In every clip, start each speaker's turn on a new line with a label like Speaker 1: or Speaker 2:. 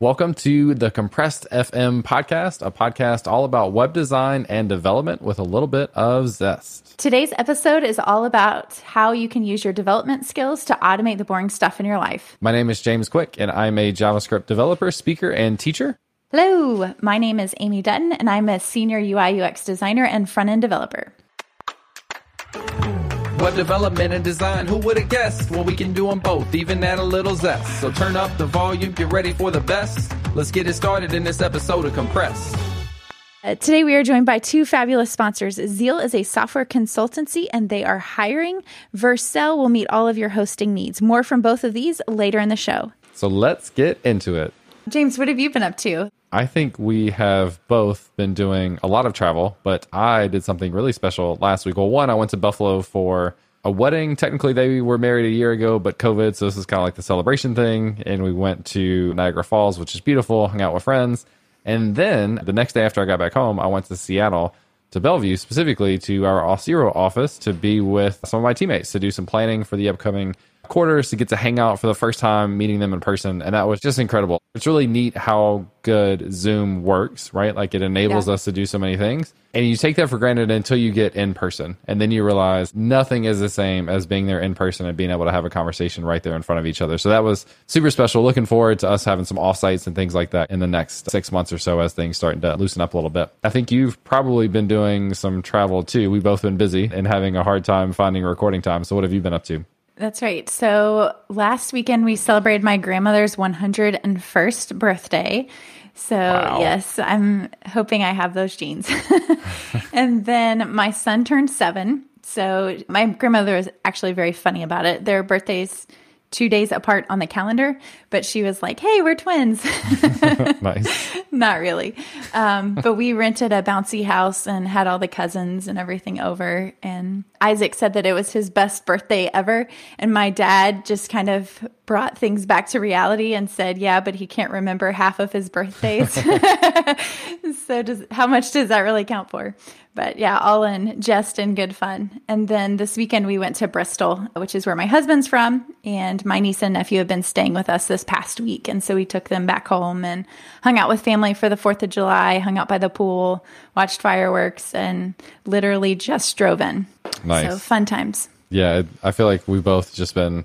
Speaker 1: Welcome to the Compressed FM podcast, a podcast all about web design and development with a little bit of zest.
Speaker 2: Today's episode is all about how you can use your development skills to automate the boring stuff in your life.
Speaker 1: My name is James Quick, and I'm a JavaScript developer, speaker, and teacher.
Speaker 2: Hello, my name is Amy Dutton, and I'm a senior UI UX designer and front end developer.
Speaker 1: Web development and design, who would have guessed? Well, we can do them both, even add a little zest. So turn up the volume, get ready for the best. Let's get it started in this episode of Compress.
Speaker 2: Uh, today, we are joined by two fabulous sponsors. Zeal is a software consultancy and they are hiring. Vercel will meet all of your hosting needs. More from both of these later in the show.
Speaker 1: So let's get into it.
Speaker 2: James, what have you been up to?
Speaker 1: I think we have both been doing a lot of travel, but I did something really special last week. Well, one, I went to Buffalo for a wedding. Technically, they were married a year ago, but COVID, so this is kind of like the celebration thing. And we went to Niagara Falls, which is beautiful, hung out with friends. And then the next day after I got back home, I went to Seattle to Bellevue, specifically to our Auth0 office to be with some of my teammates to do some planning for the upcoming quarters to get to hang out for the first time, meeting them in person. And that was just incredible. It's really neat how good Zoom works, right? Like it enables yeah. us to do so many things. And you take that for granted until you get in person. And then you realize nothing is the same as being there in person and being able to have a conversation right there in front of each other. So that was super special. Looking forward to us having some offsites and things like that in the next six months or so as things starting to loosen up a little bit. I think you've probably been doing some travel too. We've both been busy and having a hard time finding recording time. So what have you been up to?
Speaker 2: That's right. So last weekend we celebrated my grandmother's 101st birthday. So, wow. yes, I'm hoping I have those genes. and then my son turned seven. So, my grandmother was actually very funny about it. Their birthdays two days apart on the calendar, but she was like, "Hey, we're twins." nice. Not really, um, but we rented a bouncy house and had all the cousins and everything over. And Isaac said that it was his best birthday ever, and my dad just kind of brought things back to reality and said, "Yeah, but he can't remember half of his birthdays." so, does how much does that really count for? But yeah, all in jest and good fun. And then this weekend we went to Bristol, which is where my husband's from, and my niece and nephew have been staying with us this past week, and so we took them back home and hung out with family for the 4th of July, hung out by the pool, watched fireworks and literally just drove in. Nice. So fun times.
Speaker 1: Yeah, I feel like we've both just been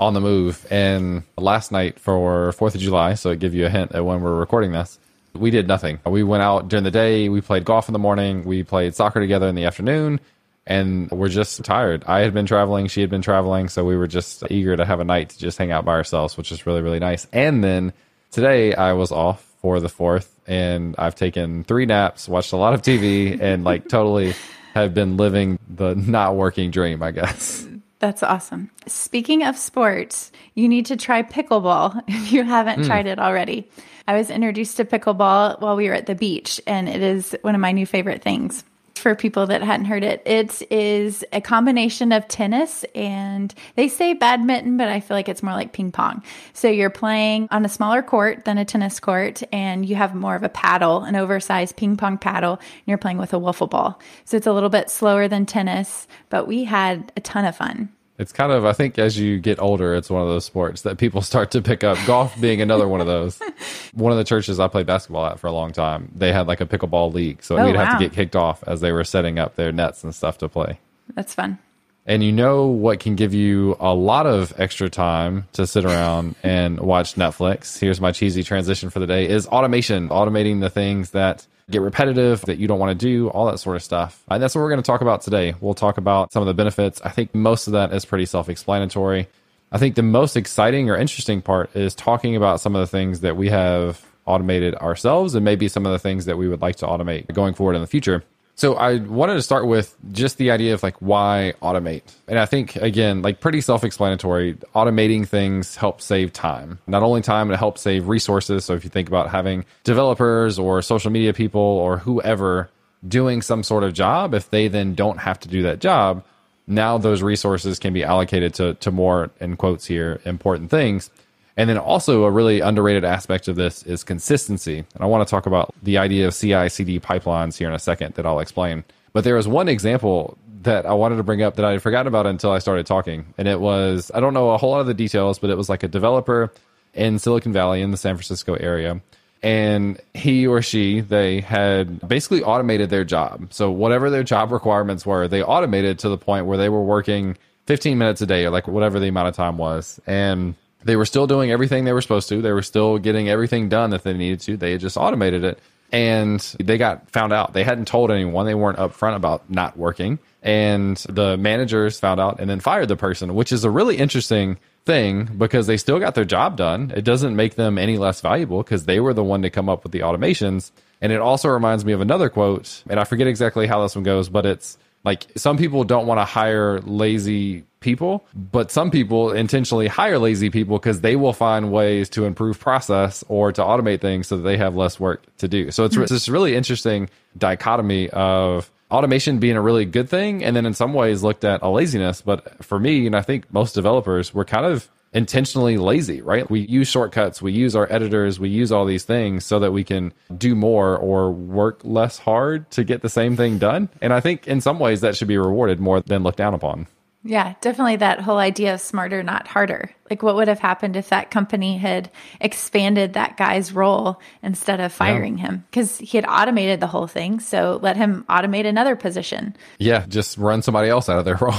Speaker 1: on the move. And last night for 4th of July, so it give you a hint at when we're recording this, we did nothing. We went out during the day, we played golf in the morning, we played soccer together in the afternoon, and we're just tired. I had been traveling, she had been traveling, so we were just eager to have a night to just hang out by ourselves, which is really, really nice. And then today I was off for the fourth, and I've taken three naps, watched a lot of TV, and like totally have been living the not working dream, I guess.
Speaker 2: That's awesome. Speaking of sports, you need to try pickleball if you haven't mm. tried it already. I was introduced to pickleball while we were at the beach, and it is one of my new favorite things. For people that hadn't heard it, it is a combination of tennis and they say badminton, but I feel like it's more like ping pong. So you're playing on a smaller court than a tennis court, and you have more of a paddle, an oversized ping pong paddle, and you're playing with a wiffle ball. So it's a little bit slower than tennis, but we had a ton of fun.
Speaker 1: It's kind of, I think, as you get older, it's one of those sports that people start to pick up. Golf being another one of those. One of the churches I played basketball at for a long time, they had like a pickleball league, so oh, we'd wow. have to get kicked off as they were setting up their nets and stuff to play.
Speaker 2: That's fun.
Speaker 1: And you know what can give you a lot of extra time to sit around and watch Netflix? Here's my cheesy transition for the day: is automation, automating the things that get repetitive, that you don't want to do, all that sort of stuff. And that's what we're going to talk about today. We'll talk about some of the benefits. I think most of that is pretty self explanatory. I think the most exciting or interesting part is talking about some of the things that we have automated ourselves and maybe some of the things that we would like to automate going forward in the future. So I wanted to start with just the idea of like why automate. And I think again, like pretty self-explanatory, automating things helps save time. Not only time, it helps save resources. So if you think about having developers or social media people or whoever doing some sort of job, if they then don't have to do that job, now those resources can be allocated to to more in quotes here important things and then also a really underrated aspect of this is consistency. And I want to talk about the idea of CI CD pipelines here in a second that I'll explain. But there was one example that I wanted to bring up that I had forgotten about until I started talking. And it was, I don't know a whole lot of the details, but it was like a developer in Silicon Valley in the San Francisco area. And he or she, they had basically automated their job. So, whatever their job requirements were, they automated to the point where they were working 15 minutes a day or like whatever the amount of time was. And they were still doing everything they were supposed to. They were still getting everything done that they needed to. They had just automated it. And they got found out. They hadn't told anyone. They weren't upfront about not working. And the managers found out and then fired the person, which is a really interesting thing because they still got their job done. It doesn't make them any less valuable because they were the one to come up with the automations. And it also reminds me of another quote, and I forget exactly how this one goes, but it's like some people don't want to hire lazy people, but some people intentionally hire lazy people because they will find ways to improve process or to automate things so that they have less work to do. So it's mm-hmm. this really interesting dichotomy of automation being a really good thing and then in some ways looked at a laziness. But for me, and I think most developers, we're kind of intentionally lazy, right? We use shortcuts, we use our editors, we use all these things so that we can do more or work less hard to get the same thing done. And I think in some ways that should be rewarded more than looked down upon.
Speaker 2: Yeah, definitely that whole idea of smarter, not harder. Like, what would have happened if that company had expanded that guy's role instead of firing yeah. him? Because he had automated the whole thing. So let him automate another position.
Speaker 1: Yeah, just run somebody else out of their role.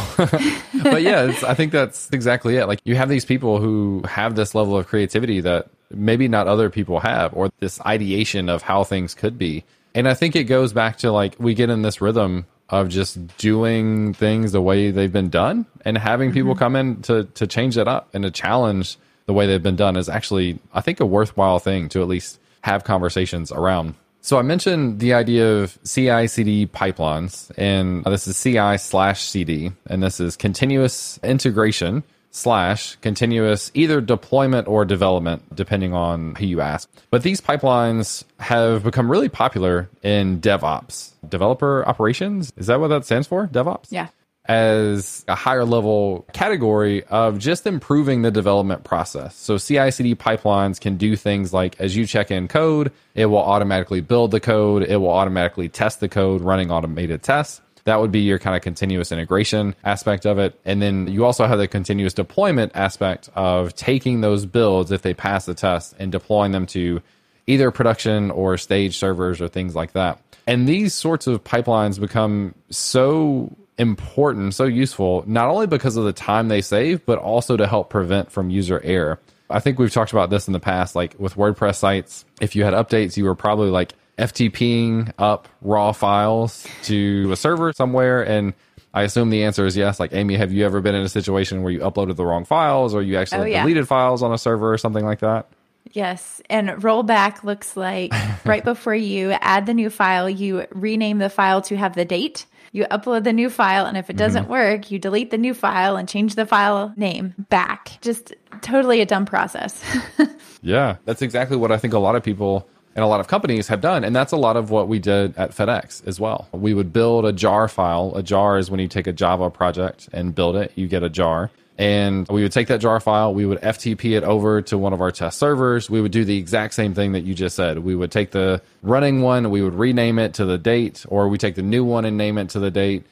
Speaker 1: but yeah, I think that's exactly it. Like, you have these people who have this level of creativity that maybe not other people have, or this ideation of how things could be. And I think it goes back to like, we get in this rhythm of just doing things the way they've been done and having people mm-hmm. come in to to change that up and to challenge the way they've been done is actually I think a worthwhile thing to at least have conversations around. So I mentioned the idea of CI CD pipelines and this is CI slash CD and this is continuous integration slash continuous either deployment or development, depending on who you ask. But these pipelines have become really popular in DevOps, developer operations. Is that what that stands for? DevOps?
Speaker 2: Yeah.
Speaker 1: As a higher level category of just improving the development process. So CI CD pipelines can do things like as you check in code, it will automatically build the code, it will automatically test the code running automated tests that would be your kind of continuous integration aspect of it. And then you also have the continuous deployment aspect of taking those builds, if they pass the test, and deploying them to either production or stage servers or things like that. And these sorts of pipelines become so important, so useful, not only because of the time they save, but also to help prevent from user error. I think we've talked about this in the past, like with WordPress sites. If you had updates, you were probably like FTPing up raw files to a server somewhere? And I assume the answer is yes. Like, Amy, have you ever been in a situation where you uploaded the wrong files or you actually oh, yeah. deleted files on a server or something like that?
Speaker 2: Yes. And rollback looks like right before you add the new file, you rename the file to have the date. You upload the new file, and if it doesn't mm-hmm. work, you delete the new file and change the file name back. Just totally a dumb process.
Speaker 1: yeah, that's exactly what I think a lot of people and a lot of companies have done. And that's a lot of what we did at FedEx as well. We would build a jar file. A jar is when you take a Java project and build it, you get a jar. And we would take that jar file, we would FTP it over to one of our test servers. We would do the exact same thing that you just said. We would take the running one, we would rename it to the date, or we take the new one and name it to the date,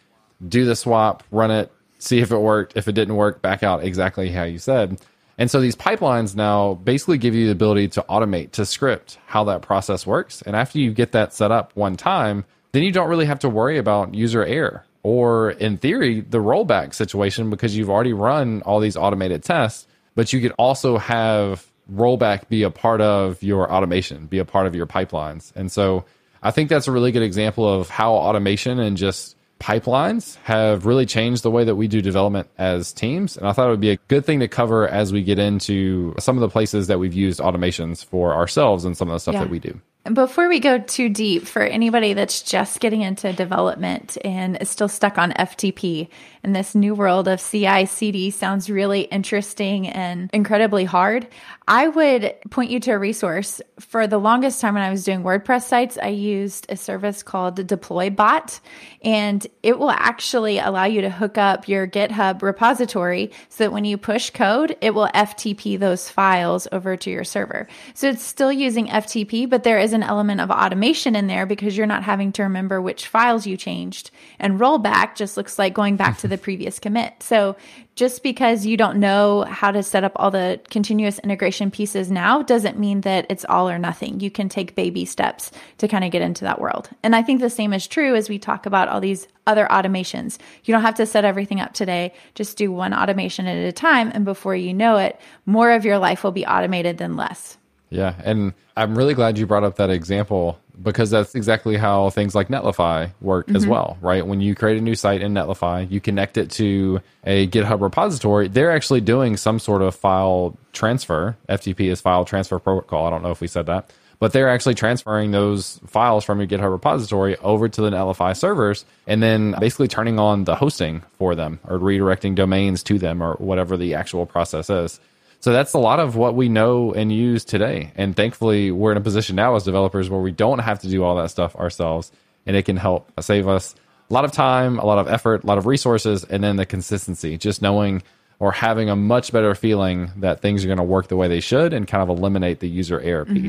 Speaker 1: do the swap, run it, see if it worked. If it didn't work, back out exactly how you said. And so these pipelines now basically give you the ability to automate, to script how that process works. And after you get that set up one time, then you don't really have to worry about user error or, in theory, the rollback situation because you've already run all these automated tests. But you could also have rollback be a part of your automation, be a part of your pipelines. And so I think that's a really good example of how automation and just pipelines have really changed the way that we do development as teams. And I thought it would be a good thing to cover as we get into some of the places that we've used automations for ourselves and some of the stuff yeah. that we do.
Speaker 2: Before we go too deep, for anybody that's just getting into development and is still stuck on FTP, and this new world of CI CD sounds really interesting and incredibly hard, I would point you to a resource. For the longest time when I was doing WordPress sites, I used a service called Deploybot, and it will actually allow you to hook up your GitHub repository so that when you push code, it will FTP those files over to your server. So it's still using FTP, but there is an element of automation in there because you're not having to remember which files you changed. And rollback just looks like going back to the previous commit. So just because you don't know how to set up all the continuous integration pieces now doesn't mean that it's all or nothing. You can take baby steps to kind of get into that world. And I think the same is true as we talk about all these other automations. You don't have to set everything up today. Just do one automation at a time. And before you know it, more of your life will be automated than less.
Speaker 1: Yeah. And I'm really glad you brought up that example because that's exactly how things like Netlify work mm-hmm. as well, right? When you create a new site in Netlify, you connect it to a GitHub repository. They're actually doing some sort of file transfer. FTP is file transfer protocol. I don't know if we said that, but they're actually transferring those files from your GitHub repository over to the Netlify servers and then basically turning on the hosting for them or redirecting domains to them or whatever the actual process is. So that's a lot of what we know and use today. And thankfully, we're in a position now as developers where we don't have to do all that stuff ourselves, and it can help save us a lot of time, a lot of effort, a lot of resources, and then the consistency. Just knowing or having a much better feeling that things are going to work the way they should and kind of eliminate the user error mm-hmm.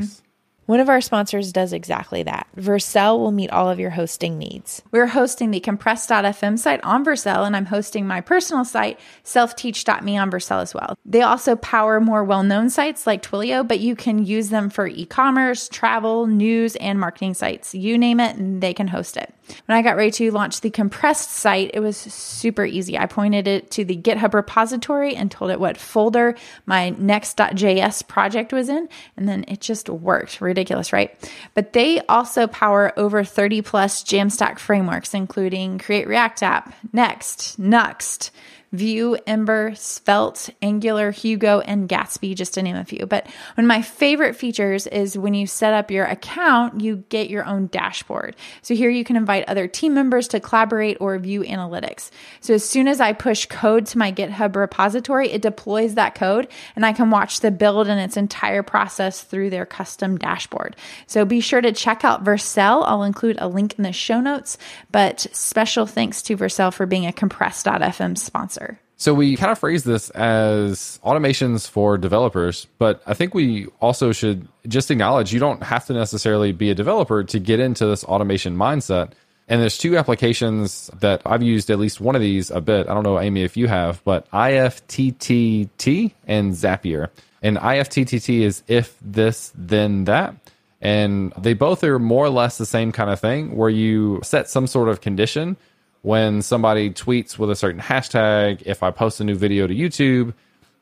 Speaker 3: One of our sponsors does exactly that. Vercel will meet all of your hosting needs.
Speaker 2: We're hosting the compressed.fm site on Vercel, and I'm hosting my personal site, selfteach.me, on Vercel as well. They also power more well known sites like Twilio, but you can use them for e commerce, travel, news, and marketing sites. You name it, and they can host it. When I got ready to launch the compressed site, it was super easy. I pointed it to the GitHub repository and told it what folder my next.js project was in, and then it just worked. Ridiculous, right? But they also power over 30 plus Jamstack frameworks, including Create React App, Next, Nuxt, Vue, Ember, Svelte, Angular, Hugo, and Gatsby, just to name a few. But one of my favorite features is when you set up your account, you get your own dashboard. So here you can invite other team members to collaborate or view analytics. So as soon as I push code to my GitHub repository, it deploys that code and I can watch the build and its entire process through their custom dashboard. So be sure to check out Vercel. I'll include a link in the show notes, but special thanks to Vercel for being a compressed.fm sponsor.
Speaker 1: So we kind of phrase this as automations for developers, but I think we also should just acknowledge you don't have to necessarily be a developer to get into this automation mindset. And there's two applications that I've used at least one of these a bit. I don't know, Amy, if you have, but IFTTT and Zapier. And IFTTT is if this, then that. And they both are more or less the same kind of thing where you set some sort of condition when somebody tweets with a certain hashtag, if I post a new video to YouTube,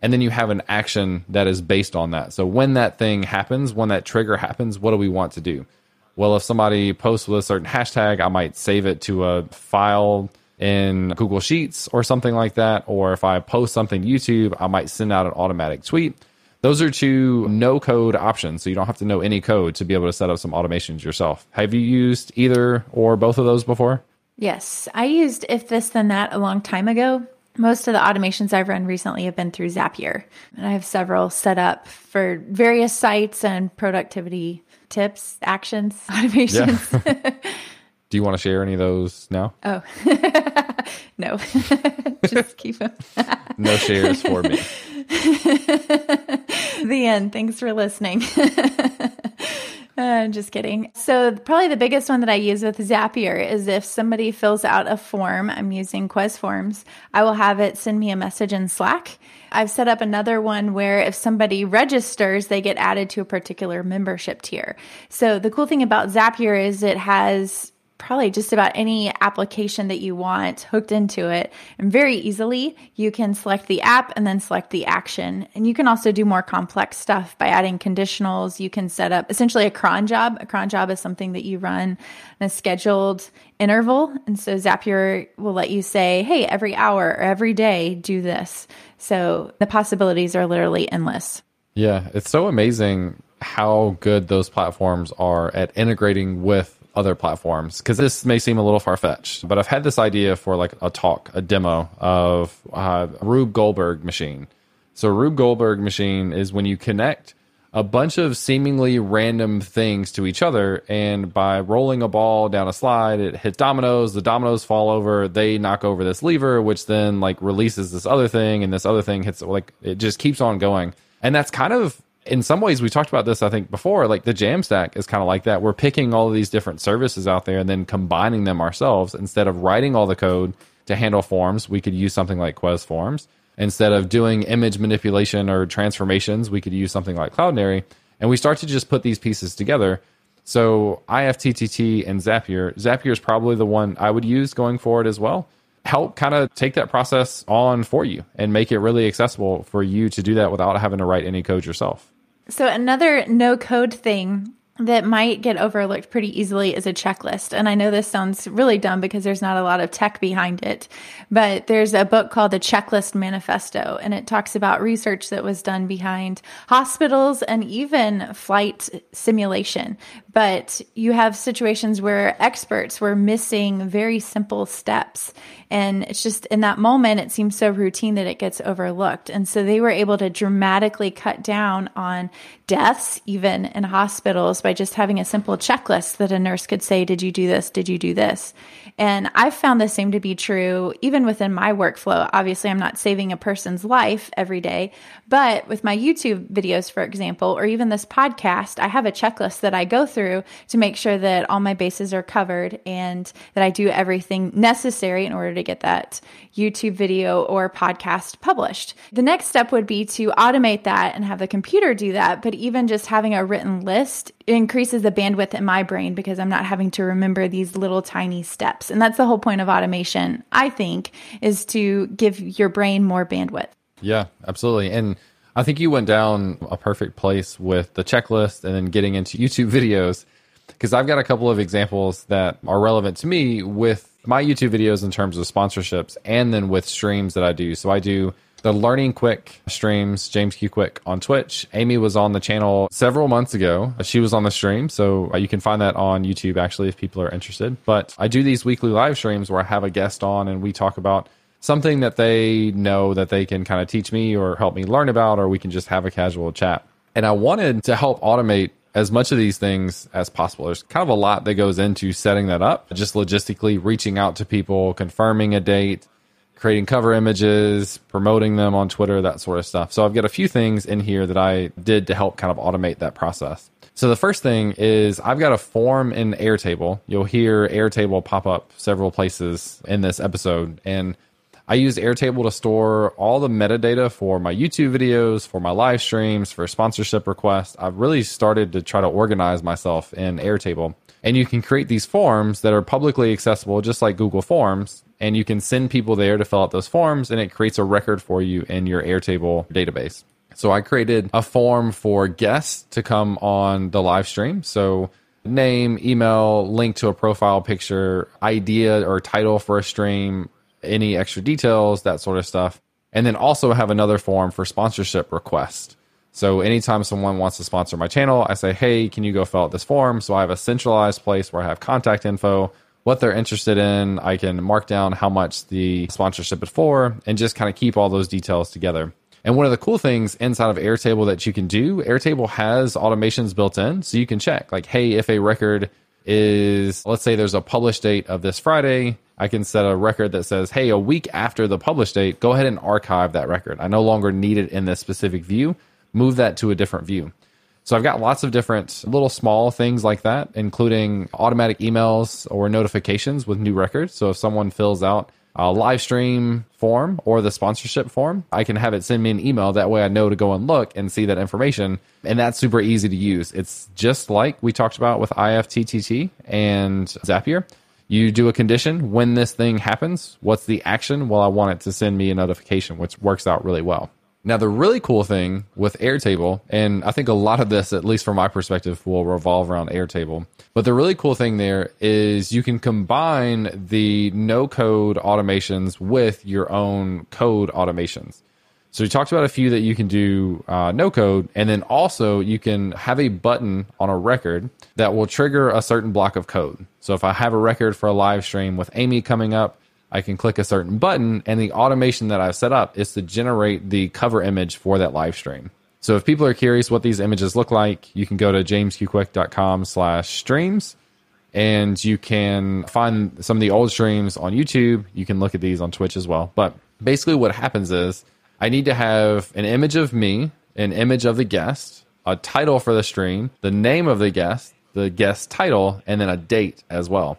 Speaker 1: and then you have an action that is based on that. So when that thing happens, when that trigger happens, what do we want to do? Well, if somebody posts with a certain hashtag, I might save it to a file in Google Sheets or something like that. Or if I post something to YouTube, I might send out an automatic tweet. Those are two no code options. So you don't have to know any code to be able to set up some automations yourself. Have you used either or both of those before?
Speaker 2: Yes, I used If This Then That a long time ago. Most of the automations I've run recently have been through Zapier. And I have several set up for various sites and productivity tips, actions, automations.
Speaker 1: Yeah. Do you want to share any of those now?
Speaker 2: Oh, no. Just keep them.
Speaker 1: no shares for me.
Speaker 2: the end. Thanks for listening. Uh, just kidding. So, probably the biggest one that I use with Zapier is if somebody fills out a form, I'm using Kwes Forms, I will have it send me a message in Slack. I've set up another one where if somebody registers, they get added to a particular membership tier. So, the cool thing about Zapier is it has probably just about any application that you want hooked into it. And very easily, you can select the app and then select the action. And you can also do more complex stuff by adding conditionals. You can set up essentially a cron job. A cron job is something that you run in a scheduled interval. And so Zapier will let you say, hey, every hour or every day, do this. So the possibilities are literally endless.
Speaker 1: Yeah, it's so amazing how good those platforms are at integrating with other platforms because this may seem a little far fetched, but I've had this idea for like a talk, a demo of uh, Rube Goldberg machine. So Rube Goldberg machine is when you connect a bunch of seemingly random things to each other, and by rolling a ball down a slide, it hits dominoes. The dominoes fall over. They knock over this lever, which then like releases this other thing, and this other thing hits like it just keeps on going. And that's kind of in some ways we talked about this i think before like the jamstack is kind of like that. We're picking all of these different services out there and then combining them ourselves. Instead of writing all the code to handle forms we could use something like Kwes forms. Instead of doing image manipulation or transformations we could use something like cloudinary. And we start to just put these pieces together. So ifttt and zapier. Zapier is probably the one i would use going forward as well. Help kind of take that process on for you and make it really accessible for you to do that without having to write any code yourself.
Speaker 2: So, another no code thing that might get overlooked pretty easily is a checklist. And I know this sounds really dumb because there's not a lot of tech behind it, but there's a book called The Checklist Manifesto, and it talks about research that was done behind hospitals and even flight simulation. But you have situations where experts were missing very simple steps. And it's just in that moment, it seems so routine that it gets overlooked. And so they were able to dramatically cut down on deaths, even in hospitals, by just having a simple checklist that a nurse could say, Did you do this? Did you do this? And I've found the same to be true even within my workflow. Obviously, I'm not saving a person's life every day, but with my YouTube videos, for example, or even this podcast, I have a checklist that I go through to make sure that all my bases are covered and that I do everything necessary in order to get that YouTube video or podcast published. The next step would be to automate that and have the computer do that. But even just having a written list increases the bandwidth in my brain because I'm not having to remember these little tiny steps. And that's the whole point of automation, I think, is to give your brain more bandwidth.
Speaker 1: Yeah, absolutely. And I think you went down a perfect place with the checklist and then getting into YouTube videos because I've got a couple of examples that are relevant to me with my YouTube videos in terms of sponsorships and then with streams that I do. So I do the Learning Quick streams, James Q Quick on Twitch. Amy was on the channel several months ago. She was on the stream, so you can find that on YouTube actually if people are interested. But I do these weekly live streams where I have a guest on and we talk about something that they know that they can kind of teach me or help me learn about, or we can just have a casual chat. And I wanted to help automate as much of these things as possible. There's kind of a lot that goes into setting that up, just logistically reaching out to people, confirming a date, creating cover images, promoting them on Twitter, that sort of stuff. So I've got a few things in here that I did to help kind of automate that process. So the first thing is I've got a form in Airtable. You'll hear Airtable pop up several places in this episode. And I use Airtable to store all the metadata for my YouTube videos, for my live streams, for sponsorship requests. I've really started to try to organize myself in Airtable. And you can create these forms that are publicly accessible, just like Google Forms. And you can send people there to fill out those forms, and it creates a record for you in your Airtable database. So I created a form for guests to come on the live stream. So name, email, link to a profile picture, idea or title for a stream, any extra details, that sort of stuff. And then also have another form for sponsorship request. So anytime someone wants to sponsor my channel, I say, hey, can you go fill out this form? So I have a centralized place where I have contact info, what they're interested in. I can mark down how much the sponsorship is for and just kind of keep all those details together. And one of the cool things inside of Airtable that you can do, Airtable has automations built in. So you can check, like, hey, if a record is, let's say there's a publish date of this Friday, I can set a record that says, hey, a week after the publish date, go ahead and archive that record. I no longer need it in this specific view. Move that to a different view. So I've got lots of different little small things like that, including automatic emails or notifications with new records. So if someone fills out a live stream form or the sponsorship form, I can have it send me an email. That way I know to go and look and see that information. And that's super easy to use. It's just like we talked about with IFTTT and Zapier you do a condition when this thing happens. What's the action? Well, I want it to send me a notification, which works out really well. Now, the really cool thing with Airtable, and I think a lot of this, at least from my perspective, will revolve around Airtable. But the really cool thing there is you can combine the no code automations with your own code automations. So we talked about a few that you can do uh, no code, and then also you can have a button on a record that will trigger a certain block of code. So if I have a record for a live stream with Amy coming up, I can click a certain button, and the automation that I've set up is to generate the cover image for that live stream. So if people are curious what these images look like, you can go to jamesqquick.com slash streams and you can find some of the old streams on YouTube. You can look at these on Twitch as well. But basically what happens is I need to have an image of me, an image of the guest, a title for the stream, the name of the guest, the guest title, and then a date as well.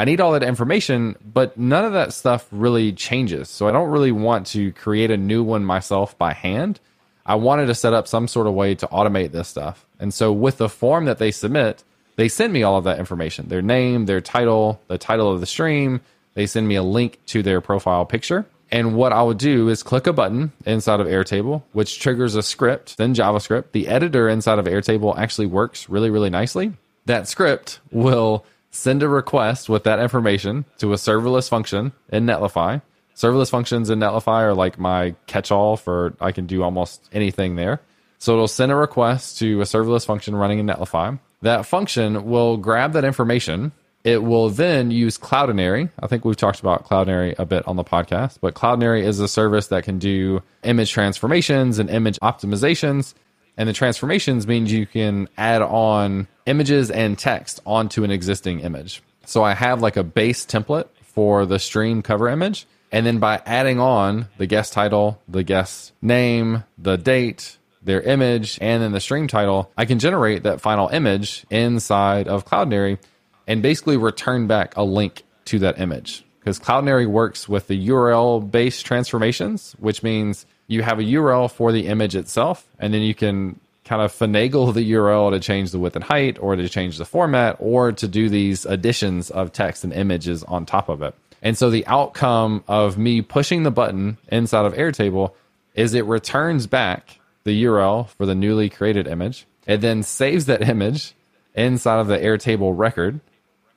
Speaker 1: I need all that information, but none of that stuff really changes. So I don't really want to create a new one myself by hand. I wanted to set up some sort of way to automate this stuff. And so with the form that they submit, they send me all of that information their name, their title, the title of the stream. They send me a link to their profile picture. And what I would do is click a button inside of Airtable, which triggers a script, then JavaScript. The editor inside of Airtable actually works really, really nicely. That script will send a request with that information to a serverless function in Netlify. Serverless functions in Netlify are like my catch all for I can do almost anything there. So it'll send a request to a serverless function running in Netlify. That function will grab that information. It will then use Cloudinary. I think we've talked about Cloudinary a bit on the podcast, but Cloudinary is a service that can do image transformations and image optimizations. And the transformations means you can add on images and text onto an existing image. So I have like a base template for the stream cover image. And then by adding on the guest title, the guest name, the date, their image, and then the stream title, I can generate that final image inside of Cloudinary and basically return back a link to that image. Because Cloudinary works with the URL based transformations, which means you have a URL for the image itself, and then you can kind of finagle the URL to change the width and height, or to change the format, or to do these additions of text and images on top of it. And so the outcome of me pushing the button inside of Airtable is it returns back the URL for the newly created image. It then saves that image inside of the Airtable record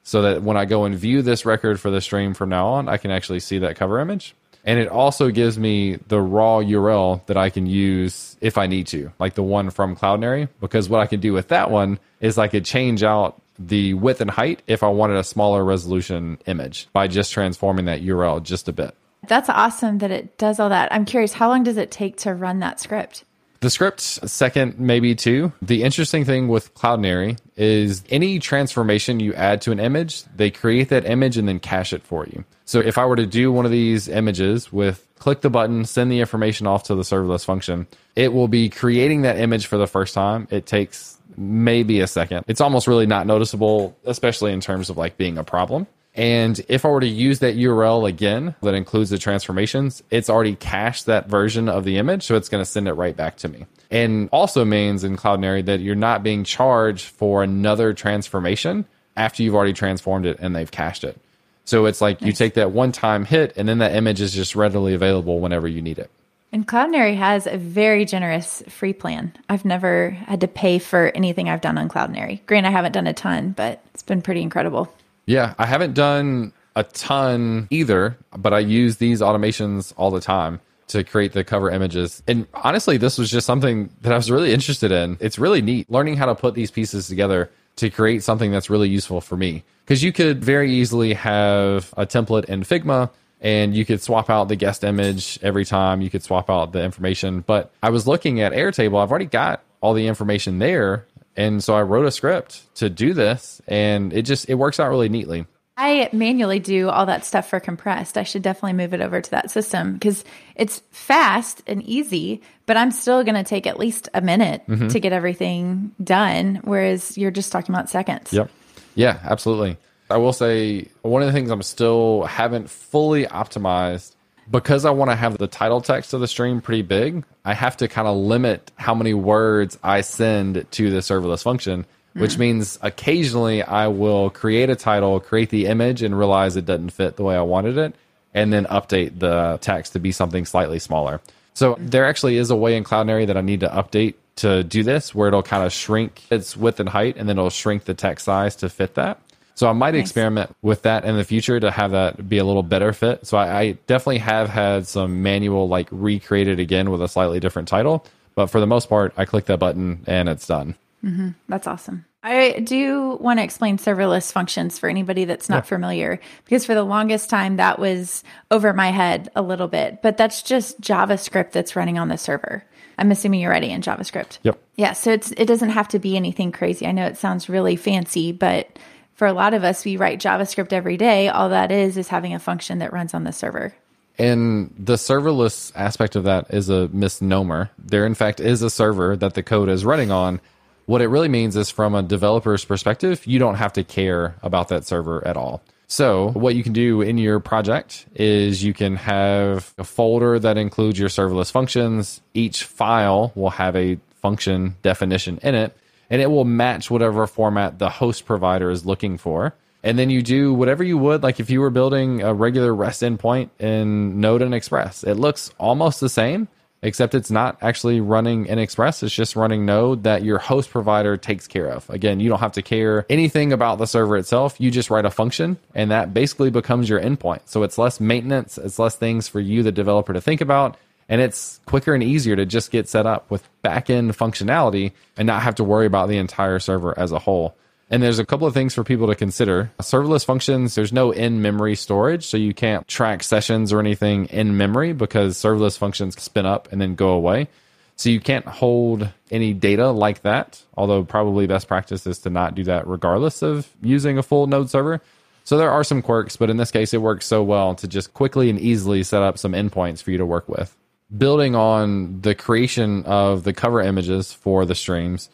Speaker 1: so that when I go and view this record for the stream from now on, I can actually see that cover image. And it also gives me the raw URL that I can use if I need to, like the one from Cloudinary. Because what I can do with that one is I could change out the width and height if I wanted a smaller resolution image by just transforming that URL just a bit.
Speaker 2: That's awesome that it does all that. I'm curious, how long does it take to run that script?
Speaker 1: The script, second, maybe two. The interesting thing with Cloudinary is any transformation you add to an image, they create that image and then cache it for you. So if I were to do one of these images with click the button, send the information off to the serverless function, it will be creating that image for the first time. It takes maybe a second. It's almost really not noticeable, especially in terms of like being a problem. And if I were to use that URL again that includes the transformations, it's already cached that version of the image. So it's going to send it right back to me. And also means in Cloudinary that you're not being charged for another transformation after you've already transformed it and they've cached it. So it's like nice. you take that one time hit and then that image is just readily available whenever you need it.
Speaker 2: And Cloudinary has a very generous free plan. I've never had to pay for anything I've done on Cloudinary. Grant, I haven't done a ton, but it's been pretty incredible.
Speaker 1: Yeah, I haven't done a ton either, but I use these automations all the time to create the cover images. And honestly, this was just something that I was really interested in. It's really neat learning how to put these pieces together to create something that's really useful for me. Because you could very easily have a template in Figma and you could swap out the guest image every time. You could swap out the information. But I was looking at Airtable, I've already got all the information there and so I wrote a script to do this and it just it works out really neatly.
Speaker 2: I manually do all that stuff for compressed. I should definitely move it over to that system because it's fast and easy, but I'm still going to take at least a minute mm-hmm. to get everything done. Whereas you're just talking about seconds.
Speaker 1: Yep. Yeah, absolutely. I will say one of the things I'm still haven't fully optimized because I want to have the title text of the stream pretty big, I have to kind of limit how many words I send to the serverless function, which mm. means occasionally I will create a title, create the image, and realize it doesn't fit the way I wanted it, and then update the text to be something slightly smaller. So there actually is a way in Cloudinary that I need to update to do this where it'll kind of shrink its width and height, and then it'll shrink the text size to fit that. So I might nice. experiment with that in the future to have that be a little better fit. So I, I, definitely have had some manual like recreated again with a slightly different title, but for the most part, I click that button and it's done.
Speaker 2: Mm-hmm. That's awesome. I do want to explain serverless functions for anybody that's not yeah. familiar, because for the longest time that was over my head a little bit, but that's just JavaScript that's running on the server. I'm assuming you're ready in JavaScript.
Speaker 1: Yep.
Speaker 2: Yeah. So it's it doesn't have to be anything crazy. I know it sounds really fancy, but for a lot of us, we write JavaScript every day. All that is is having a function that runs on the server.
Speaker 1: And the serverless aspect of that is a misnomer. There, in fact, is a server that the code is running on, What it really means is from a developer's perspective, you don't have to care about that server at all. So, what you can do in your project is you can have a folder that includes your serverless functions. Each file will have a function definition in it, and it will match whatever format the host provider is looking for. And then you do whatever you would, like if you were building a regular REST endpoint in Node and Express. It looks almost the same, except it's not actually running in Express. It's just running Node that your host provider takes care of. Again, you don't have to care anything about the server itself. You just write a function and that basically becomes your endpoint. So it's less maintenance, it's less things for you, the developer, to think about. And it's quicker and easier to just get set up with backend functionality and not have to worry about the entire server as a whole. And there's a couple of things for people to consider. Serverless functions, there's no in memory storage, so you can't track sessions or anything in memory because serverless functions spin up and then go away. So you can't hold any data like that, although probably best practice is to not do that regardless of using a full node server. So there are some quirks, but in this case, it works so well to just quickly and easily set up some endpoints for you to work with. Building on the creation of the cover images for the streams,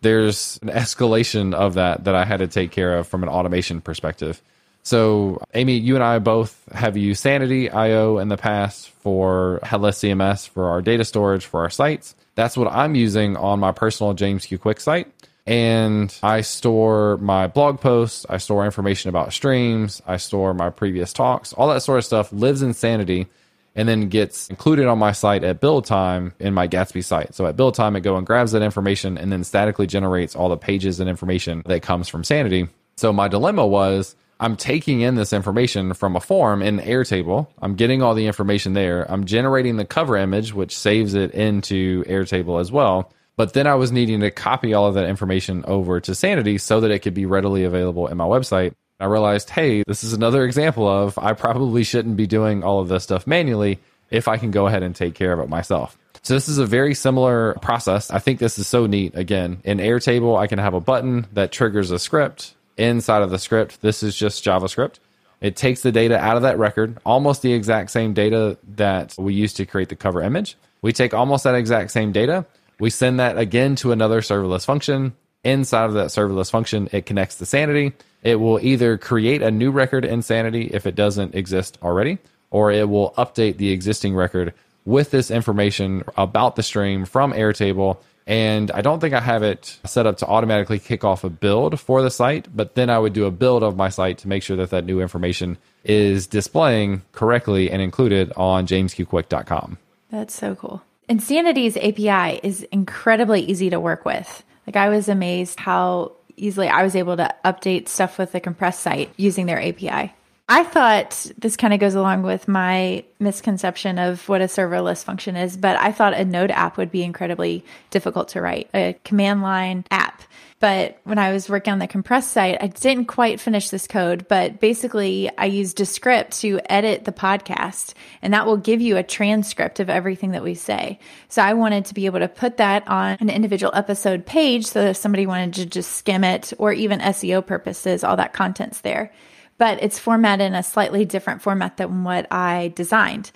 Speaker 1: there's an escalation of that that I had to take care of from an automation perspective. So, Amy, you and I both have used Sanity IO in the past for headless CMS for our data storage for our sites. That's what I'm using on my personal James Q Quick site. And I store my blog posts, I store information about streams, I store my previous talks, all that sort of stuff lives in Sanity and then gets included on my site at build time in my Gatsby site. So at build time, it go and grabs that information and then statically generates all the pages and information that comes from Sanity. So my dilemma was I'm taking in this information from a form in Airtable. I'm getting all the information there. I'm generating the cover image, which saves it into Airtable as well. But then I was needing to copy all of that information over to Sanity so that it could be readily available in my website. I realized, hey, this is another example of I probably shouldn't be doing all of this stuff manually if I can go ahead and take care of it myself. So this is a very similar process. I think this is so neat. Again, in Airtable, I can have a button that triggers a script. Inside of the script, this is just JavaScript. It takes the data out of that record, almost the exact same data that we used to create the cover image. We take almost that exact same data. We send that again to another serverless function. Inside of that serverless function, it connects to Sanity it will either create a new record in Sanity if it doesn't exist already, or it will update the existing record with this information about the stream from Airtable. And I don't think I have it set up to automatically kick off a build for the site, but then I would do a build of my site to make sure that that new information is displaying correctly and included on jamesqquick.com.
Speaker 2: That's so cool. Insanity's API is incredibly easy to work with. Like I was amazed how easily I was able to update stuff with the Compress site using their API. I thought this kind of goes along with my misconception of what a serverless function is, but I thought a Node app would be incredibly difficult to write, a command line app. But when I was working on the Compress site, I didn't quite finish this code, but basically I used Descript to edit the podcast and that will give you a transcript of everything that we say. So I wanted to be able to put that on an individual episode page so that if somebody wanted to just skim it or even SEO purposes, all that content's there but it's formatted in a slightly different format than what I designed.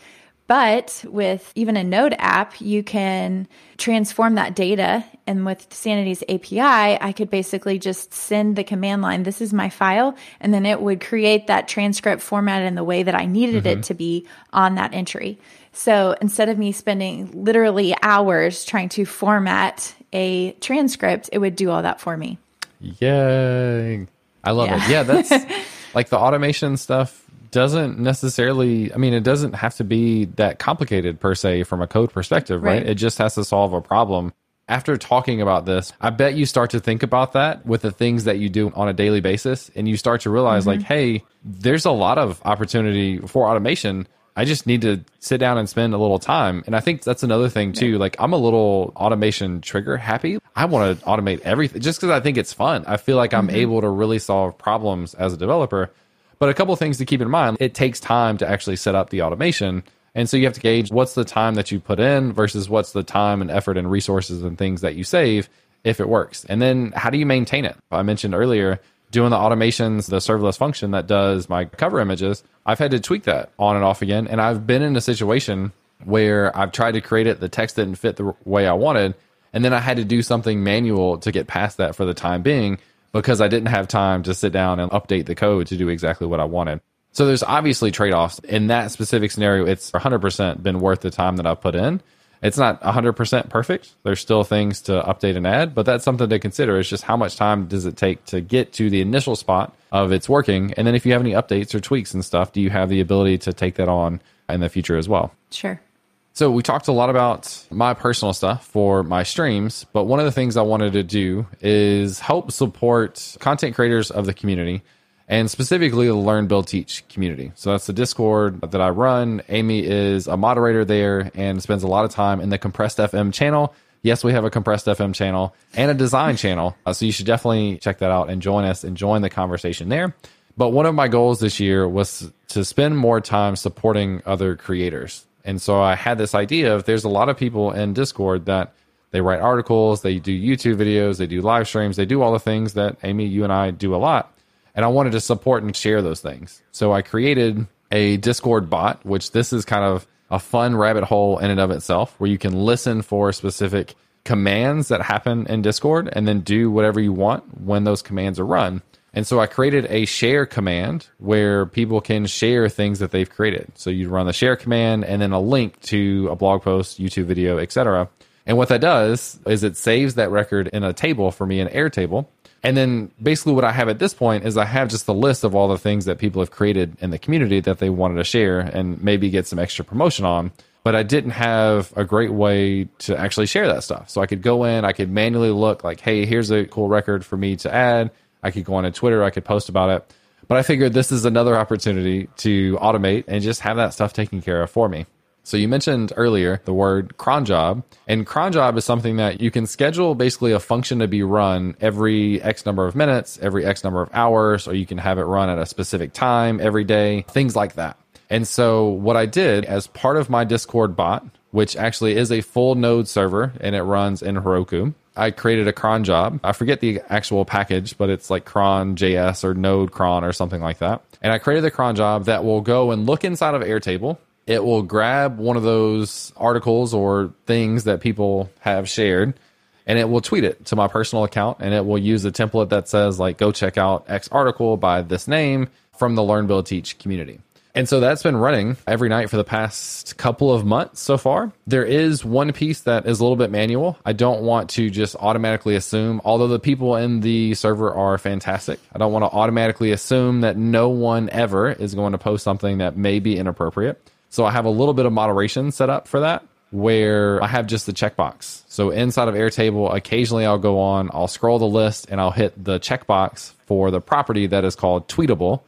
Speaker 2: But with even a Node app, you can transform that data. And with Sanity's API, I could basically just send the command line, this is my file, and then it would create that transcript format in the way that I needed mm-hmm. it to be on that entry. So instead of me spending literally hours trying to format a transcript, it would do all that for me.
Speaker 1: Yay. I love yeah. it. Yeah, that's like the automation stuff doesn't necessarily i mean it doesn't have to be that complicated per se from a code perspective right, right? it just has to solve a problem after talking about this i bet you start to think about that with the things that you do on a daily basis and you start to realize mm-hmm. like hey there's a lot of opportunity for automation i just need to sit down and spend a little time and i think that's another thing too like i'm a little automation trigger happy i want to automate everything just because i think it's fun i feel like i'm mm-hmm. able to really solve problems as a developer but a couple things to keep in mind it takes time to actually set up the automation. And so you have to gauge what's the time that you put in versus what's the time and effort and resources and things that you save if it works. And then how do you maintain it? I mentioned earlier doing the automations, the serverless function that does my cover images. I've had to tweak that on and off again. And I've been in a situation where I've tried to create it, the text didn't fit the way I wanted. And then I had to do something manual to get past that for the time being because I didn't have time to sit down and update the code to do exactly what I wanted. So there's obviously trade offs. In that specific scenario, it's 100% been worth the time that I've put in. It's not 100% perfect. There's still things to update and add, but that's something to consider. It's just how much time does it take to get to the initial spot of it's working? And then if you have any updates or tweaks and stuff, do you have the ability to take that on in the future as well?
Speaker 2: Sure.
Speaker 1: So we talked a lot about my personal stuff for my streams, but one of the things I wanted to do is help support content creators of the community and specifically the Learn, Build, Teach community. So that's the Discord that I run. Amy is a moderator there and spends a lot of time in the Compressed FM channel. Yes, we have a Compressed FM channel and a design channel. Uh, so you should definitely check that out and join us and join the conversation there. But one of my goals this year was to spend more time supporting other creators. And so I had this idea of there's a lot of people in Discord that they write articles, they do YouTube videos, they do live streams, they do all the things that Amy, you and I do a lot. And I wanted to support and share those things. So I created a Discord bot, which this is kind of a fun rabbit hole in and of itself, where you can listen for specific commands that happen in Discord and then do whatever you want when those commands are run. And so I created a share command where people can share things that they've created. So you run the share command and then a link to a blog post, YouTube video, etc. And what that does is it saves that record in a table for me in Airtable. And then basically what I have at this point is I have just the list of all the things that people have created in the community that they wanted to share and maybe get some extra promotion on. But I didn't have a great way to actually share that stuff. So I could go in, I could manually look like, hey, here's a cool record for me to add I could go on to Twitter, I could post about it. But I figured this is another opportunity to automate and just have that stuff taken care of for me. So you mentioned earlier the word cron job, and cron job is something that you can schedule basically a function to be run every X number of minutes, every X number of hours, or you can have it run at a specific time every day, things like that. And so what I did as part of my Discord bot, which actually is a full node server and it runs in Heroku, I created a cron job. I forget the actual package, but it's like cron JS or node cron or something like that. And I created the cron job that will go and look inside of Airtable. It will grab one of those articles or things that people have shared and it will tweet it to my personal account and it will use a template that says like go check out X article by this name from the Learn Build Teach community. And so that's been running every night for the past couple of months so far. There is one piece that is a little bit manual. I don't want to just automatically assume, although the people in the server are fantastic, I don't want to automatically assume that no one ever is going to post something that may be inappropriate. So I have a little bit of moderation set up for that where I have just the checkbox. So inside of Airtable, occasionally I'll go on, I'll scroll the list and I'll hit the checkbox for the property that is called tweetable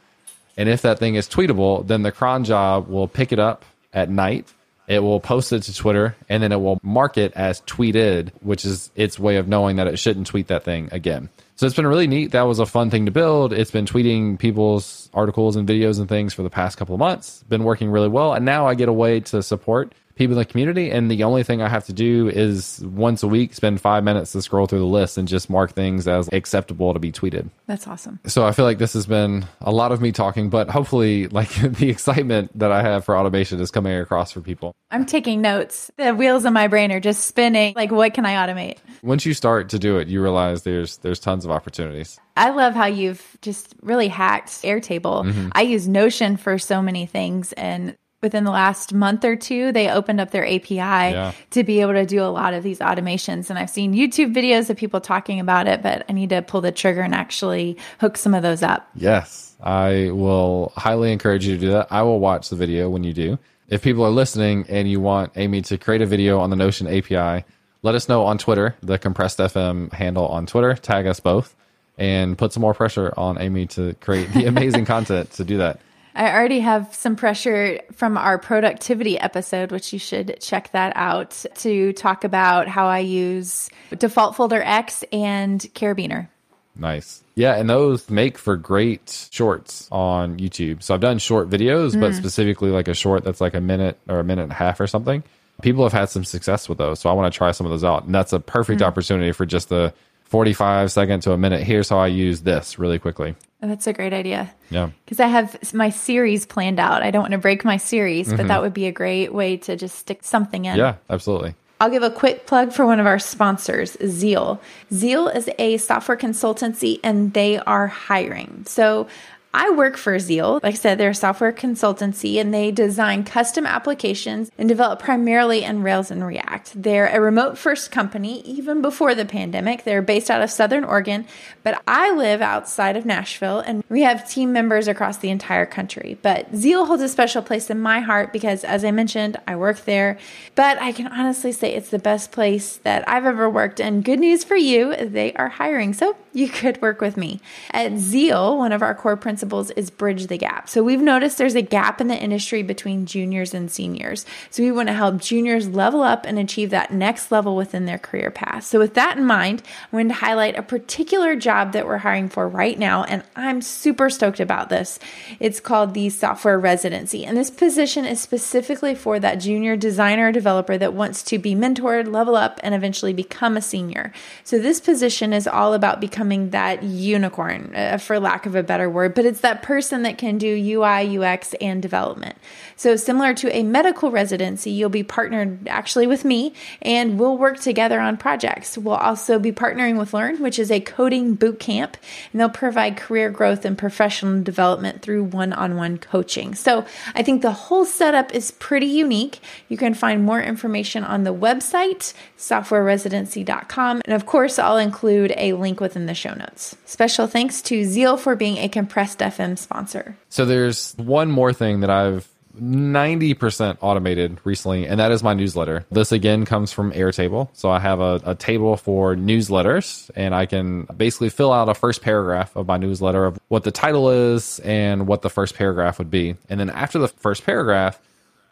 Speaker 1: and if that thing is tweetable, then the cron job will pick it up at night. It will post it to Twitter and then it will mark it as tweeted, which is its way of knowing that it shouldn't tweet that thing again. So it's been really neat. That was a fun thing to build. It's been tweeting people's articles and videos and things for the past couple of months. Been working really well. And now I get a way to support people in the community. And the only thing I have to do is once a week spend five minutes to scroll through the list and just mark things as acceptable to be tweeted.
Speaker 2: That's awesome.
Speaker 1: So I feel like this has been a lot of me talking, but hopefully, like the excitement that I have for automation is coming across for people.
Speaker 2: I'm taking notes. The wheels in my brain are just spinning. Like, what can I automate?
Speaker 1: Once you start to do it, you realize there's there's tons of opportunities.
Speaker 2: I love how you've just really hacked Airtable. Mm-hmm. I use Notion for so many things, and within the last month or two, they opened up their API yeah. to be able to do a lot of these automations. And I've seen YouTube videos of people talking about it, but I need to pull the trigger and actually hook some of those up.
Speaker 1: Yes, I will highly encourage you to do that. I will watch the video when you do. If people are listening and you want Amy to create a video on the Notion API, let us know on Twitter, the compressed FM handle on Twitter, tag us both, and put some more pressure on Amy to create the amazing content to do that.
Speaker 2: I already have some pressure from our productivity episode, which you should check that out to talk about how I use default folder X and Karabiner.
Speaker 1: Nice. Yeah, and those make for great shorts on YouTube. So I've done short videos, mm. but specifically like a short that's like a minute or a minute and a half or something. People have had some success with those. So I want to try some of those out. And that's a perfect mm. opportunity for just the 45 second to a minute. Here's how I use this really quickly.
Speaker 2: Oh, that's a great idea.
Speaker 1: Yeah.
Speaker 2: Because I have my series planned out. I don't want to break my series, mm-hmm. but that would be a great way to just stick something in.
Speaker 1: Yeah, absolutely.
Speaker 2: I'll give a quick plug for one of our sponsors, Zeal. Zeal is a software consultancy and they are hiring. So I work for Zeal. Like I said, they're a software consultancy and they design custom applications and develop primarily in Rails and React. They're a remote first company, even before the pandemic. They're based out of Southern Oregon, but I live outside of Nashville and we have team members across the entire country. But Zeal holds a special place in my heart because, as I mentioned, I work there. But I can honestly say it's the best place that I've ever worked. And good news for you, they are hiring. So you could work with me. At Zeal, one of our core principles is bridge the gap. So we've noticed there's a gap in the industry between juniors and seniors. So we want to help juniors level up and achieve that next level within their career path. So with that in mind, I'm going to highlight a particular job that we're hiring for right now. And I'm super stoked about this. It's called the software residency. And this position is specifically for that junior designer developer that wants to be mentored, level up, and eventually become a senior. So this position is all about becoming becoming that unicorn, uh, for lack of a better word, but it's that person that can do UI, UX, and development. So, similar to a medical residency, you'll be partnered actually with me and we'll work together on projects. We'll also be partnering with Learn, which is a coding boot camp, and they'll provide career growth and professional development through one on one coaching. So, I think the whole setup is pretty unique. You can find more information on the website, softwareresidency.com. And of course, I'll include a link within the show notes. Special thanks to Zeal for being a compressed FM sponsor.
Speaker 1: So there's one more thing that I've 90% automated recently, and that is my newsletter. This again comes from Airtable. So I have a, a, table for newsletters, and I can basically fill out a first paragraph of my newsletter of what the title is and what the first paragraph would be. And then after the first paragraph,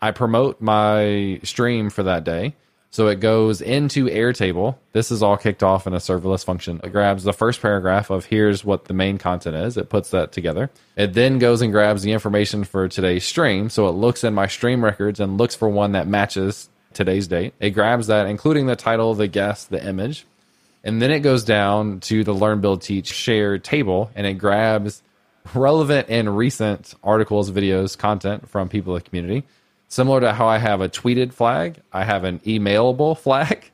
Speaker 1: I promote my stream for that day. So it goes into Airtable. This is all kicked off in a serverless function. It grabs the first paragraph of here's what the main content is. It puts that together. It then goes and grabs the information for today's stream. So it looks in my stream records and looks for one that matches today's date. It grabs that, including the title, the guest, the image. And then it goes down to the Learn, Build, Teach, Share table and it grabs relevant and recent articles, videos, content from people in the community Similar to how I have a tweeted flag, I have an emailable flag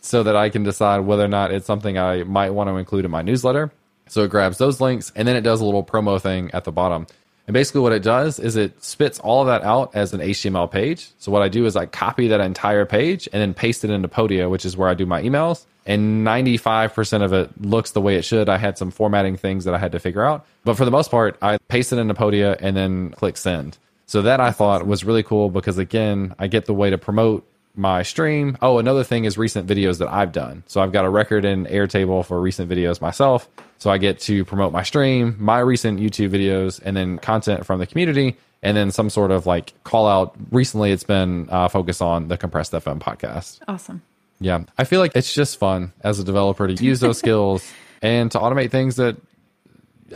Speaker 1: so that I can decide whether or not it's something I might want to include in my newsletter. So it grabs those links and then it does a little promo thing at the bottom. And basically, what it does is it spits all of that out as an HTML page. So, what I do is I copy that entire page and then paste it into Podia, which is where I do my emails. And 95% of it looks the way it should. I had some formatting things that I had to figure out. But for the most part, I paste it into Podia and then click send. So that I thought was really cool because again, I get the way to promote my stream. Oh, another thing is recent videos that I've done. So I've got a record in Airtable for recent videos myself. So I get to promote my stream, my recent YouTube videos, and then content from the community, and then some sort of like call out. Recently, it's been uh, focused on the Compressed FM podcast.
Speaker 2: Awesome.
Speaker 1: Yeah. I feel like it's just fun as a developer to use those skills and to automate things that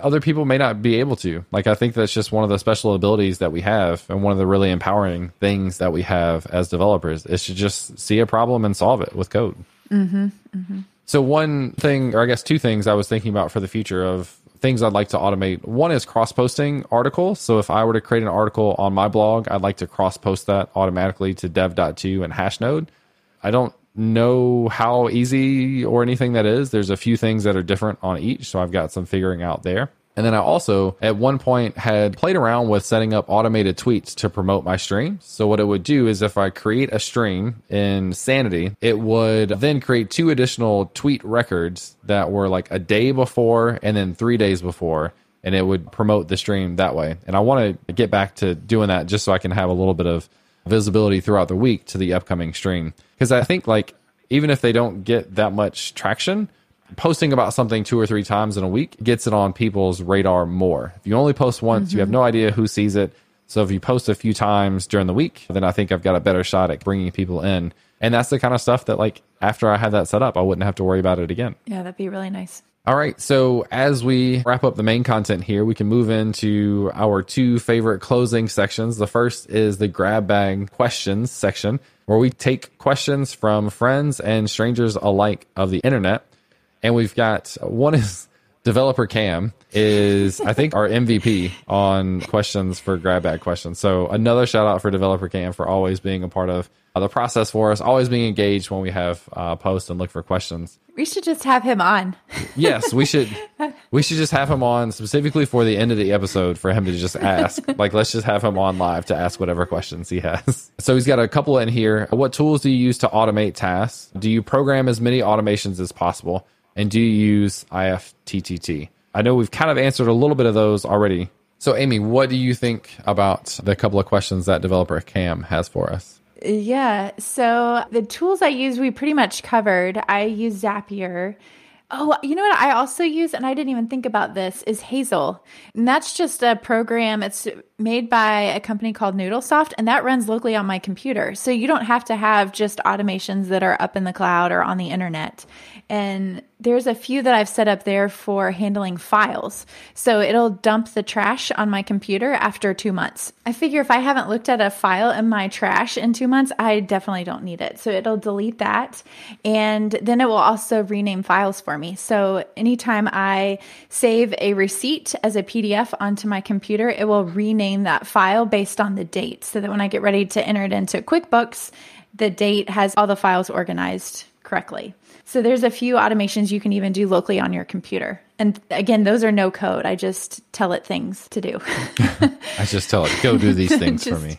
Speaker 1: other people may not be able to. Like I think that's just one of the special abilities that we have, and one of the really empowering things that we have as developers is to just see a problem and solve it with code. Mm-hmm, mm-hmm. So one thing, or I guess two things, I was thinking about for the future of things I'd like to automate. One is cross posting articles. So if I were to create an article on my blog, I'd like to cross post that automatically to dev.to and hashnode. I don't know how easy or anything that is. There's a few things that are different on each, so I've got some figuring out there. And then I also, at one point, had played around with setting up automated tweets to promote my stream. So, what it would do is if I create a stream in Sanity, it would then create two additional tweet records that were like a day before and then three days before. And it would promote the stream that way. And I want to get back to doing that just so I can have a little bit of visibility throughout the week to the upcoming stream. Because I think like even if they don't get that much traction, posting about something two or three times in a week gets it on people's radar more. If you only post once, mm-hmm. you have no idea who sees it. So if you post a few times during the week, then I think I've got a better shot at bringing people in. And that's the kind of stuff that like after I had that set up, I wouldn't have to worry about it again.
Speaker 2: Yeah, that'd be really nice.
Speaker 1: All right. So as we wrap up the main content here, we can move into our two favorite closing sections. The first is the grab bag questions section, where we take questions from friends and strangers alike of the internet. And we've got one is developer Cam is I think our MVP on questions for grab bag questions. So another shout out for developer Cam for always being a part of uh, the process for us, always being engaged when we have uh, posts and look for questions.
Speaker 2: We should just have him on.
Speaker 1: yes, we should. We should just have him on specifically for the end of the episode for him to just ask. like, let's just have him on live to ask whatever questions he has. So he's got a couple in here. What tools do you use to automate tasks? Do you program as many automations as possible? And do you use IFTTT? I know we've kind of answered a little bit of those already. So, Amy, what do you think about the couple of questions that developer Cam has for us?
Speaker 2: Yeah. So the tools I use, we pretty much covered. I use Zapier. Oh, you know what I also use, and I didn't even think about this, is Hazel. And that's just a program. It's made by a company called Noodlesoft, and that runs locally on my computer. So you don't have to have just automations that are up in the cloud or on the internet. And there's a few that I've set up there for handling files. So it'll dump the trash on my computer after two months. I figure if I haven't looked at a file in my trash in two months, I definitely don't need it. So it'll delete that. And then it will also rename files for me. So anytime I save a receipt as a PDF onto my computer, it will rename that file based on the date so that when I get ready to enter it into QuickBooks, the date has all the files organized correctly. So there's a few automations you can even do locally on your computer. And again, those are no code. I just tell it things to do.
Speaker 1: I just tell it, go do these things
Speaker 2: just,
Speaker 1: for me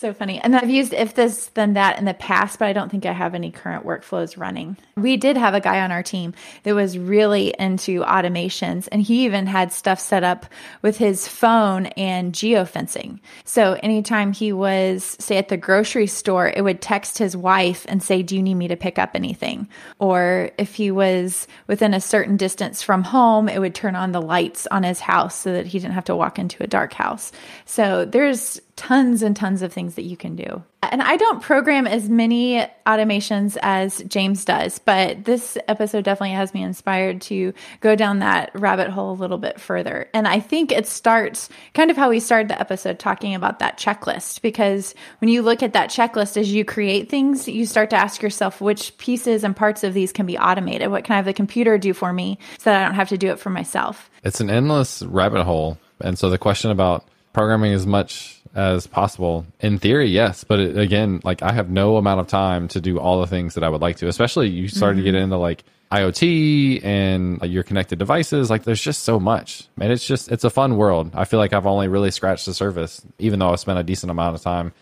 Speaker 2: so funny. And I've used if this, then that in the past, but I don't think I have any current workflows running. We did have a guy on our team that was really into automations, and he even had stuff set up with his phone and geofencing. So anytime he was, say, at the grocery store, it would text his wife and say, Do you need me to pick up anything? Or if he was within a certain distance from home, it would turn on the lights on his house so that he didn't have to walk into a dark house. So there's tons and tons of things that you can do. And I don't program as many automations as James does, but this episode definitely has me inspired to go down that rabbit hole a little bit further. And I think it starts kind of how we started the episode talking about that checklist, because when you look at that checklist as you create things, you start to ask yourself which pieces and parts of these can be automated. What can I have the computer do for me so that I don't have to do it for myself?
Speaker 1: It's an endless rabbit hole. And so the question about programming is much as possible. In theory, yes, but it, again, like I have no amount of time to do all the things that I would like to. Especially you start mm-hmm. to get mm-hmm. into like IoT and like, your connected devices. Like there's just so much, and it's just it's a fun world. I feel like I've only really scratched the surface, even though I've spent a decent amount of time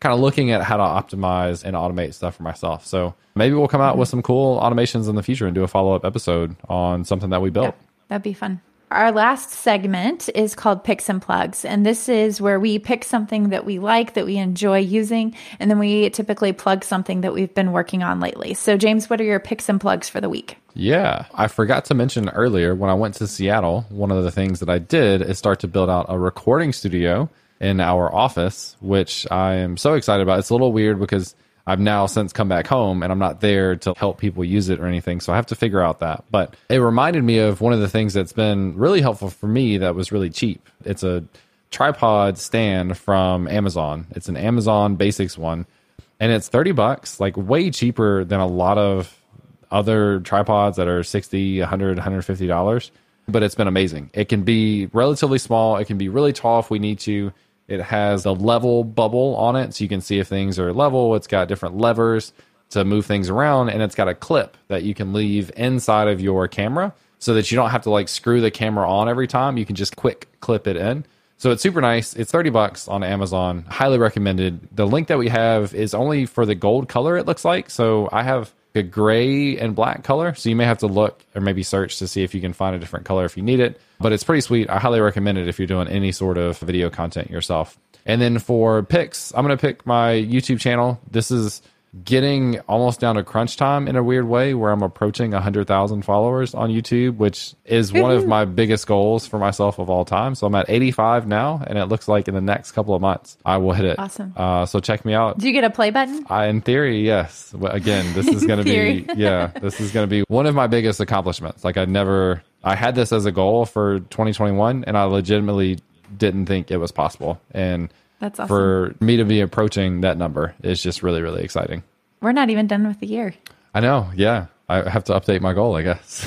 Speaker 1: kind of looking at how to optimize and automate stuff for myself. So maybe we'll come out mm-hmm. with some cool automations in the future and do a follow up episode on something that we built. Yeah,
Speaker 2: that'd be fun. Our last segment is called Picks and Plugs. And this is where we pick something that we like, that we enjoy using, and then we typically plug something that we've been working on lately. So, James, what are your picks and plugs for the week?
Speaker 1: Yeah, I forgot to mention earlier when I went to Seattle, one of the things that I did is start to build out a recording studio in our office, which I am so excited about. It's a little weird because I've now since come back home and I'm not there to help people use it or anything. So I have to figure out that. But it reminded me of one of the things that's been really helpful for me that was really cheap. It's a tripod stand from Amazon. It's an Amazon Basics one. And it's 30 bucks, like way cheaper than a lot of other tripods that are 60, 100, 150 dollars. But it's been amazing. It can be relatively small. It can be really tall if we need to. It has a level bubble on it, so you can see if things are level. It's got different levers to move things around, and it's got a clip that you can leave inside of your camera so that you don't have to like screw the camera on every time. You can just quick clip it in. So it's super nice. It's 30 bucks on Amazon. Highly recommended. The link that we have is only for the gold color, it looks like. So I have a gray and black color. So you may have to look or maybe search to see if you can find a different color if you need it. But it's pretty sweet. I highly recommend it if you're doing any sort of video content yourself. And then for picks, I'm going to pick my YouTube channel. This is getting almost down to crunch time in a weird way where I'm approaching 100,000 followers on YouTube, which is one of my biggest goals for myself of all time. So I'm at 85 now, and it looks like in the next couple of months I will hit it.
Speaker 2: Awesome.
Speaker 1: Uh, so check me out.
Speaker 2: Do you get a play button?
Speaker 1: I, in theory, yes. Again, this is going to be, yeah, this is going to be one of my biggest accomplishments. Like I never, I had this as a goal for 2021, and I legitimately didn't think it was possible. And
Speaker 2: that's awesome.
Speaker 1: For me to be approaching that number is just really, really exciting.
Speaker 2: We're not even done with the year.
Speaker 1: I know. Yeah. I have to update my goal, I guess.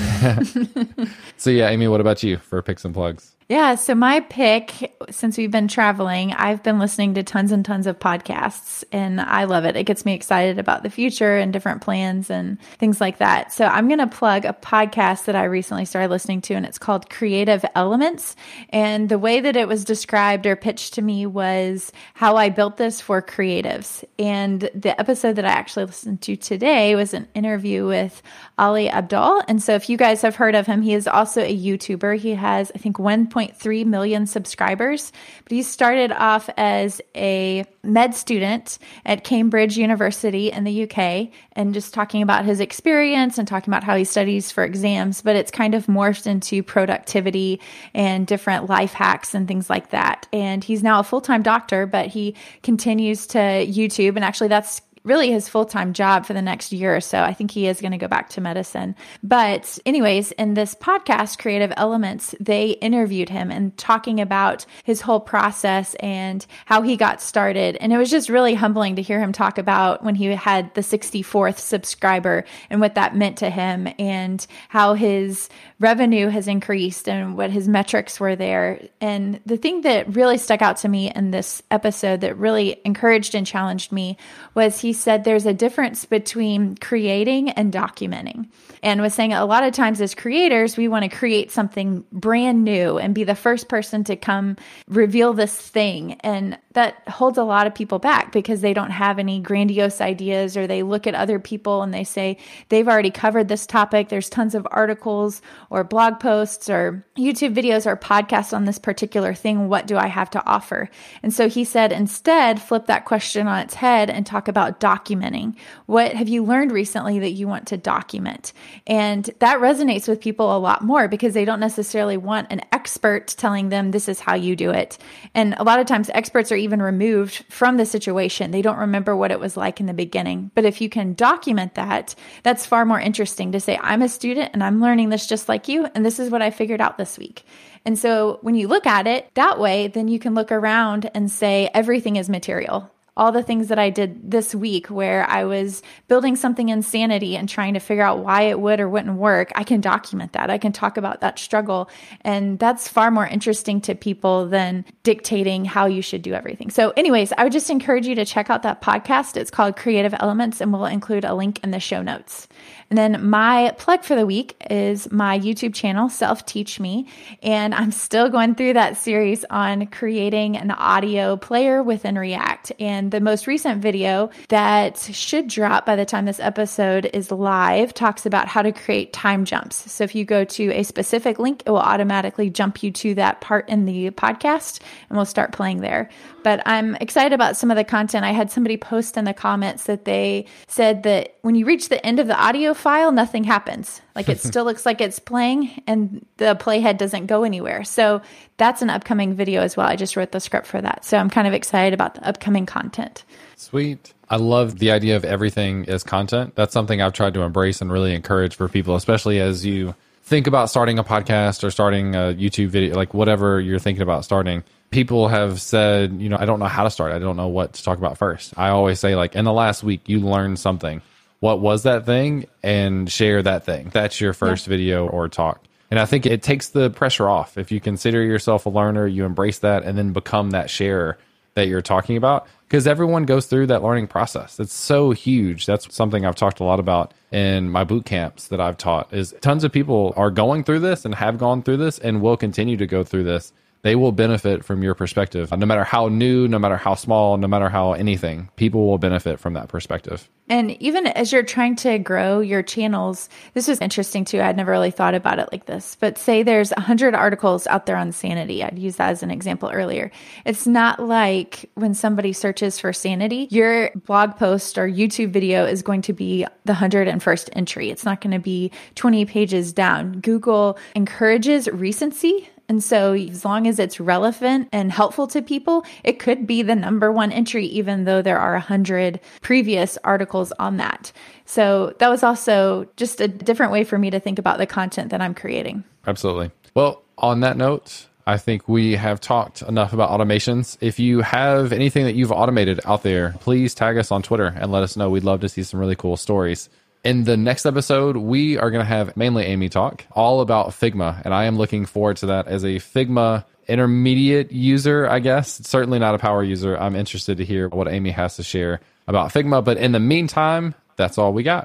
Speaker 1: so yeah, Amy, what about you for picks and plugs?
Speaker 2: Yeah, so my pick, since we've been traveling, I've been listening to tons and tons of podcasts, and I love it. It gets me excited about the future and different plans and things like that. So I'm going to plug a podcast that I recently started listening to, and it's called Creative Elements. And the way that it was described or pitched to me was how I built this for creatives. And the episode that I actually listened to today was an interview with Ali Abdaal. And so if you guys have heard of him, he is also a YouTuber. He has, I think, 1. 1.3 million subscribers. But he started off as a med student at Cambridge University in the UK and just talking about his experience and talking about how he studies for exams. But it's kind of morphed into productivity and different life hacks and things like that. And he's now a full time doctor, but he continues to YouTube. And actually, that's really his full time job for the next year or so. I think he is going to go back to medicine. But, anyways, in this podcast, Creative Elements, they interviewed him and talking about his whole process and how he got started. And it was just really humbling to hear him talk about when he had the 64th subscriber and what that meant to him and how his revenue has increased and what his metrics were there. And the thing that really stuck out to me in this episode that really encouraged and challenged me was he said there's a difference between creating and documenting. And was saying a lot of times as creators, we want to create something brand new and be the first person to come reveal this thing. And that holds a lot of people back because they don't have any grandiose ideas or they look at other people and they say they've already covered this topic. There's tons of articles or blog posts or YouTube videos or podcasts on this particular thing. What do I have to offer? And so he said, instead, flip that question on its head and talk about documenting. What have you learned recently that you want to document? And that resonates with people a lot more because they don't necessarily want an expert telling them this is how you do it. And a lot of times, experts are even removed from the situation. They don't remember what it was like in the beginning. But if you can document that, that's far more interesting to say, I'm a student and I'm learning this just like you. And this is what I figured out this week. And so when you look at it that way, then you can look around and say everything is material all the things that I did this week where I was building something in Sanity and trying to figure out why it would or wouldn't work, I can document that. I can talk about that struggle. And that's far more interesting to people than dictating how you should do everything. So, anyways, I would just encourage you to check out that podcast. It's called Creative Elements, and we'll include a link in the show notes. And then my plug for the week is my YouTube channel, Self Teach Me. And I'm still going through that series on creating an audio player within React. And the most recent video that should drop by the time this episode is live talks about how to create time jumps. So if you go to a specific link, it will automatically jump you to that part in the podcast and we'll start playing there. But I'm excited about some of the content. I had somebody post in the comments that they said that when you reach the end of the audio file, nothing happens. Like it still looks like it's playing and the playhead doesn't go anywhere. So that's an upcoming video as well. I just wrote the script for that. So I'm kind of excited about the upcoming content.
Speaker 1: Sweet. I love the idea of everything as content. That's something I've tried to embrace and really encourage for people, especially as you think about starting a podcast or starting a YouTube video, like whatever you're thinking about starting people have said, you know, I don't know how to start. I don't know what to talk about first. I always say, like, in the last week, you learned something. What was that thing? And share that thing. That's your first yeah. video or talk. And I think it takes the pressure off. If you consider yourself a learner, you embrace that and then become that sharer that you're talking about. Because everyone goes through that learning process. It's so huge. That's something I've talked a lot about in my boot camps that I've taught is tons of people are going through this and have gone through this and will continue to go through this they will benefit from your perspective. No matter how new, no matter how small, no matter how anything, people will benefit from that perspective.
Speaker 2: And even as you're trying to grow your channels, this was interesting too. I'd never really thought about it like this. But say there's 100 articles out there on Sanity. I'd use that as an example earlier. It's not like when somebody searches for Sanity, your blog post or YouTube video is going to be the 101st entry. It's not going to be 20 pages down. Google encourages recency and so, as long as it's relevant and helpful to people, it could be the number one entry, even though there are a hundred previous articles on that. So, that was also just a different way for me to think about the content that I'm creating.
Speaker 1: Absolutely. Well, on that note, I think we have talked enough about automations. If you have anything that you've automated out there, please tag us on Twitter and let us know. We'd love to see some really cool stories. In the next episode, we are going to have mainly Amy talk all about Figma. And I am looking forward to that as a Figma intermediate user, I guess. Certainly not a power user. I'm interested to hear what Amy has to share about Figma. But in the meantime, that's all we got.